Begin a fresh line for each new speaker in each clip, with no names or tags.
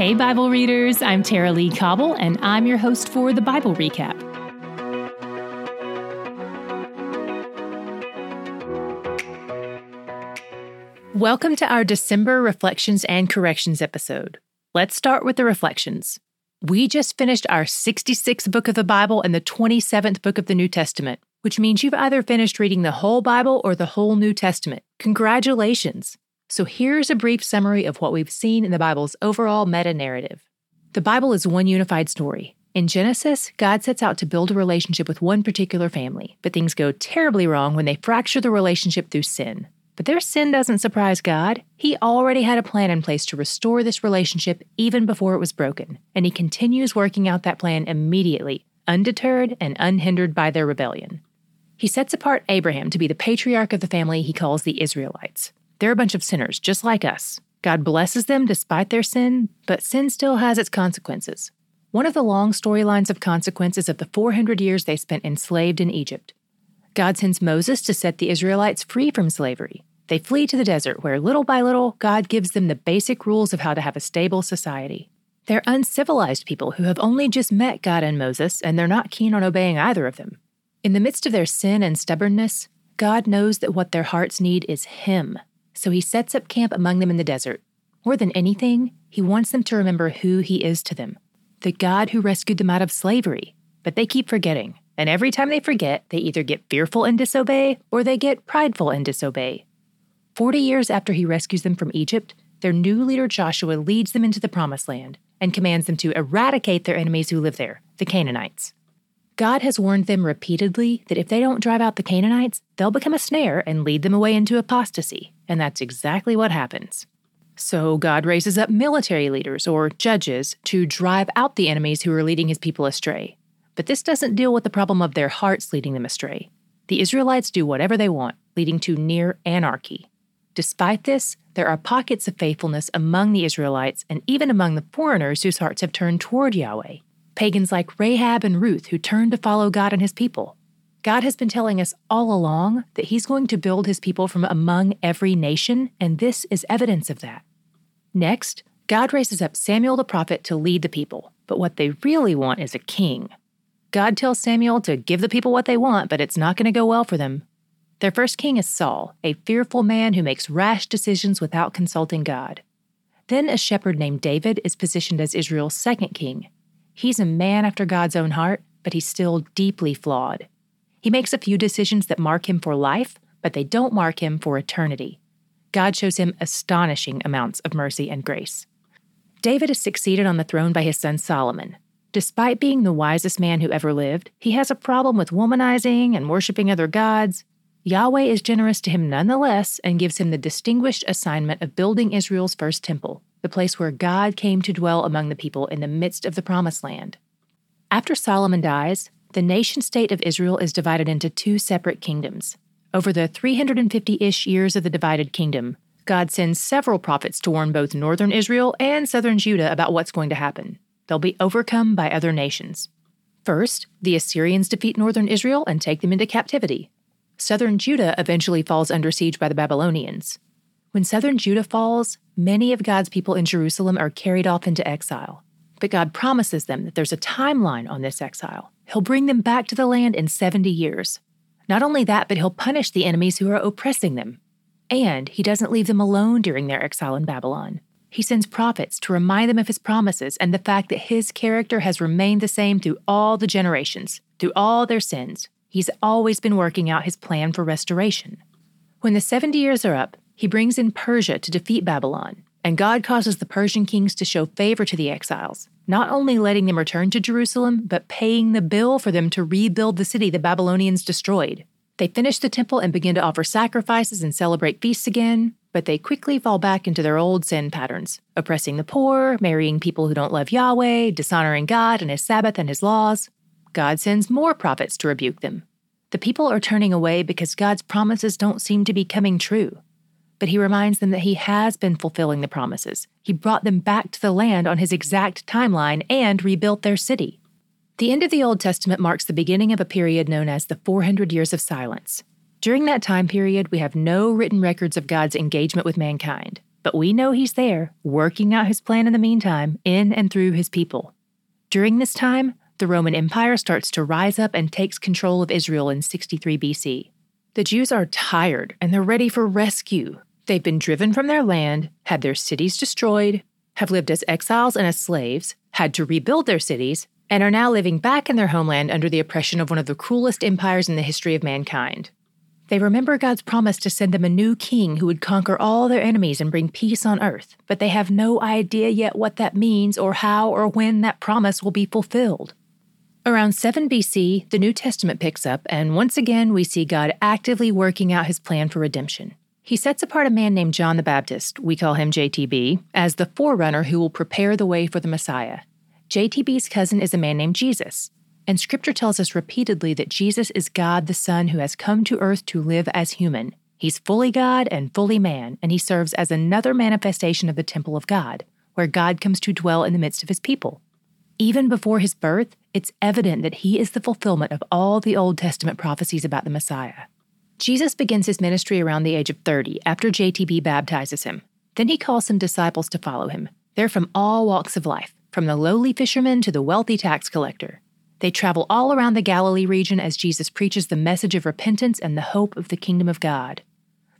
Hey, Bible readers, I'm Tara-Leigh Cobble, and I'm your host for the Bible Recap. Welcome to our December Reflections and Corrections episode. Let's start with the reflections. We just finished our 66th book of the Bible and the 27th book of the New Testament, which means you've either finished reading the whole Bible or the whole New Testament. Congratulations! So here's a brief summary of what we've seen in the Bible's overall meta narrative. The Bible is one unified story. In Genesis, God sets out to build a relationship with one particular family, but things go terribly wrong when they fracture the relationship through sin. But their sin doesn't surprise God. He already had a plan in place to restore this relationship even before it was broken, and He continues working out that plan immediately, undeterred and unhindered by their rebellion. He sets apart Abraham to be the patriarch of the family he calls the Israelites. They're a bunch of sinners, just like us. God blesses them despite their sin, but sin still has its consequences. One of the long storylines of consequences of the 400 years they spent enslaved in Egypt. God sends Moses to set the Israelites free from slavery. They flee to the desert, where little by little, God gives them the basic rules of how to have a stable society. They're uncivilized people who have only just met God and Moses, and they're not keen on obeying either of them. In the midst of their sin and stubbornness, God knows that what their hearts need is Him, so he sets up camp among them in the desert. More than anything, he wants them to remember who he is to them the God who rescued them out of slavery. But they keep forgetting, and every time they forget, they either get fearful and disobey or they get prideful and disobey. Forty years after he rescues them from Egypt, their new leader Joshua leads them into the Promised Land and commands them to eradicate their enemies who live there, the Canaanites. God has warned them repeatedly that if they don't drive out the Canaanites, they'll become a snare and lead them away into apostasy, and that's exactly what happens. So God raises up military leaders or judges to drive out the enemies who are leading his people astray. But this doesn't deal with the problem of their hearts leading them astray. The Israelites do whatever they want, leading to near anarchy. Despite this, there are pockets of faithfulness among the Israelites and even among the foreigners whose hearts have turned toward Yahweh pagans like Rahab and Ruth who turned to follow God and his people. God has been telling us all along that he's going to build his people from among every nation, and this is evidence of that. Next, God raises up Samuel the prophet to lead the people, but what they really want is a king. God tells Samuel to give the people what they want, but it's not going to go well for them. Their first king is Saul, a fearful man who makes rash decisions without consulting God. Then a shepherd named David is positioned as Israel's second king, He's a man after God's own heart, but he's still deeply flawed. He makes a few decisions that mark him for life, but they don't mark him for eternity. God shows him astonishing amounts of mercy and grace. David is succeeded on the throne by his son Solomon. Despite being the wisest man who ever lived, he has a problem with womanizing and worshiping other gods. Yahweh is generous to him nonetheless and gives him the distinguished assignment of building Israel's first temple the place where God came to dwell among the people in the midst of the Promised Land. After Solomon dies, the nation state of Israel is divided into two separate kingdoms. Over the 350 ish years of the divided kingdom, God sends several prophets to warn both northern Israel and southern Judah about what's going to happen. They'll be overcome by other nations. First, the Assyrians defeat northern Israel and take them into captivity. Southern Judah eventually falls under siege by the Babylonians. When southern Judah falls, many of God's people in Jerusalem are carried off into exile. But God promises them that there's a timeline on this exile. He'll bring them back to the land in 70 years. Not only that, but he'll punish the enemies who are oppressing them. And he doesn't leave them alone during their exile in Babylon. He sends prophets to remind them of his promises and the fact that his character has remained the same through all the generations, through all their sins. He's always been working out his plan for restoration. When the 70 years are up, he brings in Persia to defeat Babylon, and God causes the Persian kings to show favor to the exiles, not only letting them return to Jerusalem, but paying the bill for them to rebuild the city the Babylonians destroyed. They finish the temple and begin to offer sacrifices and celebrate feasts again, but they quickly fall back into their old sin patterns, oppressing the poor, marrying people who don't love Yahweh, dishonoring God and His Sabbath and His laws. God sends more prophets to rebuke them. The people are turning away because God's promises don't seem to be coming true but he reminds them that he has been fulfilling the promises. He brought them back to the land on his exact timeline and rebuilt their city. The end of the Old Testament marks the beginning of a period known as the 400 years of silence. During that time period, we have no written records of God's engagement with mankind. but we know he's there, working out his plan in the meantime, in and through his people. During this time, the Roman Empire starts to rise up and takes control of Israel in 63 BC. The Jews are tired and they're ready for rescue. They've been driven from their land, had their cities destroyed, have lived as exiles and as slaves, had to rebuild their cities, and are now living back in their homeland under the oppression of one of the cruelest empires in the history of mankind. They remember God's promise to send them a new king who would conquer all their enemies and bring peace on earth, but they have no idea yet what that means or how or when that promise will be fulfilled. Around 7 BC, the New Testament picks up, and once again we see God actively working out his plan for redemption. He sets apart a man named John the Baptist, we call him JTB, as the forerunner who will prepare the way for the Messiah. JTB's cousin is a man named Jesus, and Scripture tells us repeatedly that Jesus is God the Son who has come to earth to live as human. He's fully God and fully man, and he serves as another manifestation of the temple of God, where God comes to dwell in the midst of his people. Even before his birth, it's evident that he is the fulfillment of all the Old Testament prophecies about the Messiah. Jesus begins his ministry around the age of 30 after JTB baptizes him. Then he calls some disciples to follow him. They're from all walks of life, from the lowly fisherman to the wealthy tax collector. They travel all around the Galilee region as Jesus preaches the message of repentance and the hope of the kingdom of God.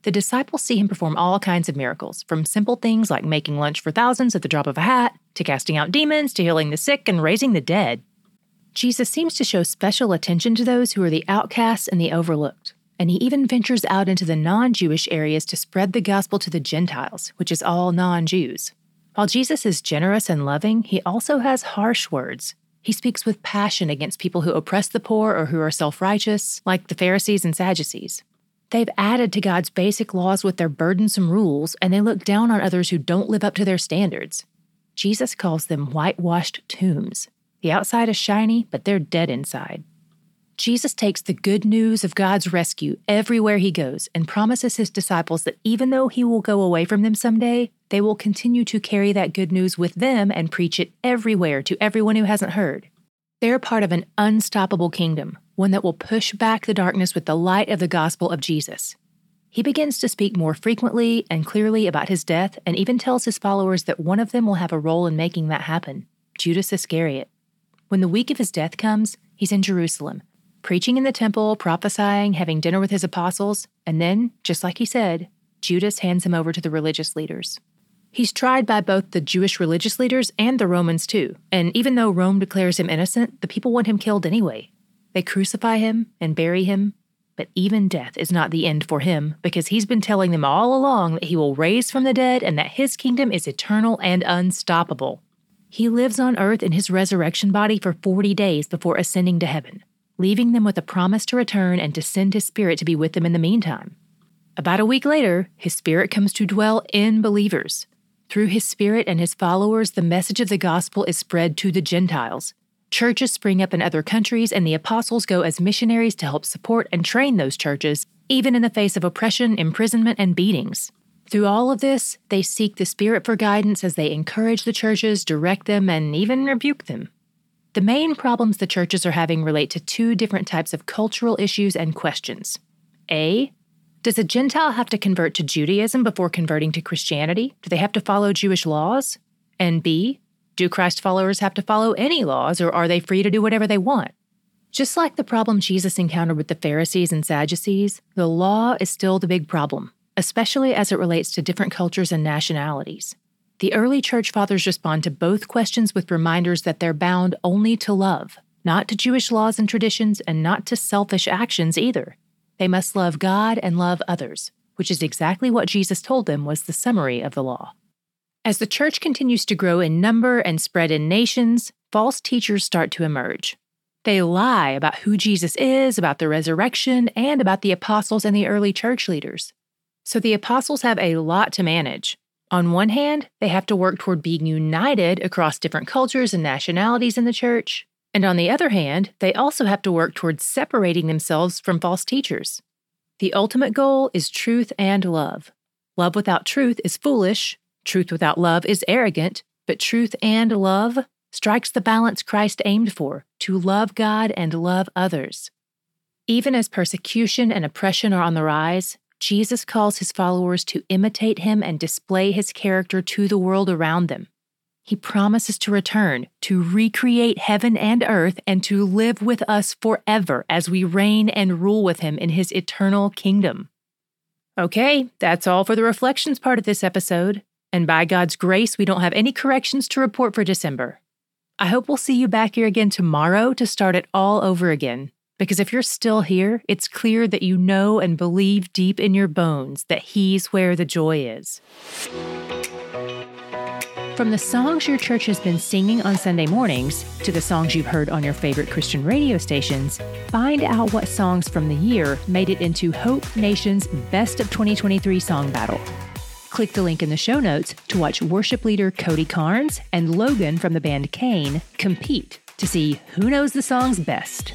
The disciples see him perform all kinds of miracles, from simple things like making lunch for thousands at the drop of a hat, to casting out demons, to healing the sick and raising the dead. Jesus seems to show special attention to those who are the outcasts and the overlooked and he even ventures out into the non Jewish areas to spread the gospel to the Gentiles, which is all non Jews. While Jesus is generous and loving, he also has harsh words. He speaks with passion against people who oppress the poor or who are self righteous, like the Pharisees and Sadducees. They've added to God's basic laws with their burdensome rules, and they look down on others who don't live up to their standards. Jesus calls them whitewashed tombs. The outside is shiny, but they're dead inside. Jesus takes the good news of God's rescue everywhere he goes and promises his disciples that even though he will go away from them someday, they will continue to carry that good news with them and preach it everywhere to everyone who hasn't heard. They're part of an unstoppable kingdom, one that will push back the darkness with the light of the gospel of Jesus. He begins to speak more frequently and clearly about his death and even tells his followers that one of them will have a role in making that happen Judas Iscariot. When the week of his death comes, he's in Jerusalem preaching in the temple, prophesying, having dinner with his apostles, and then, just like he said, Judas hands him over to the religious leaders. He's tried by both the Jewish religious leaders and the Romans too, and even though Rome declares him innocent, the people want him killed anyway. They crucify him and bury him, but even death is not the end for him because he's been telling them all along that he will raise from the dead and that his kingdom is eternal and unstoppable. He lives on earth in his resurrection body for 40 days before ascending to heaven leaving them with a promise to return and to send his spirit to be with them in the meantime. About a week later, his spirit comes to dwell in believers. Through his spirit and his followers, the message of the gospel is spread to the Gentiles. Churches spring up in other countries, and the apostles go as missionaries to help support and train those churches, even in the face of oppression, imprisonment, and beatings. Through all of this, they seek the Spirit for guidance as they encourage the churches, direct them, and even rebuke them. The main problems the churches are having relate to two different types of cultural issues and questions. A. Does a Gentile have to convert to Judaism before converting to Christianity? Do they have to follow Jewish laws? And B. Do Christ followers have to follow any laws, or are they free to do whatever they want? Just like the problem Jesus encountered with the Pharisees and Sadducees, the law is still the big problem, especially as it relates to different cultures and nationalities. The early church fathers respond to both questions with reminders that they're bound only to love, not to Jewish laws and traditions, and not to selfish actions either. They must love God and love others, which is exactly what Jesus told them was the summary of the law. As the church continues to grow in number and spread in nations, false teachers start to emerge. They lie about who Jesus is, about the resurrection, and about the apostles and the early church leaders. So the apostles have a lot to manage. On one hand, they have to work toward being united across different cultures and nationalities in the church. And on the other hand, they also have to work toward separating themselves from false teachers. The ultimate goal is truth and love. Love without truth is foolish, truth without love is arrogant, but truth and love strikes the balance Christ aimed for to love God and love others. Even as persecution and oppression are on the rise, Jesus calls his followers to imitate him and display his character to the world around them. He promises to return, to recreate heaven and earth, and to live with us forever as we reign and rule with him in his eternal kingdom. Okay, that's all for the reflections part of this episode. And by God's grace, we don't have any corrections to report for December. I hope we'll see you back here again tomorrow to start it all over again. Because if you're still here, it's clear that you know and believe deep in your bones that He's where the joy is. From the songs your church has been singing on Sunday mornings to the songs you've heard on your favorite Christian radio stations, find out what songs from the year made it into Hope Nation's Best of 2023 Song Battle. Click the link in the show notes to watch worship leader Cody Carnes and Logan from the band Cain compete to see who knows the songs best.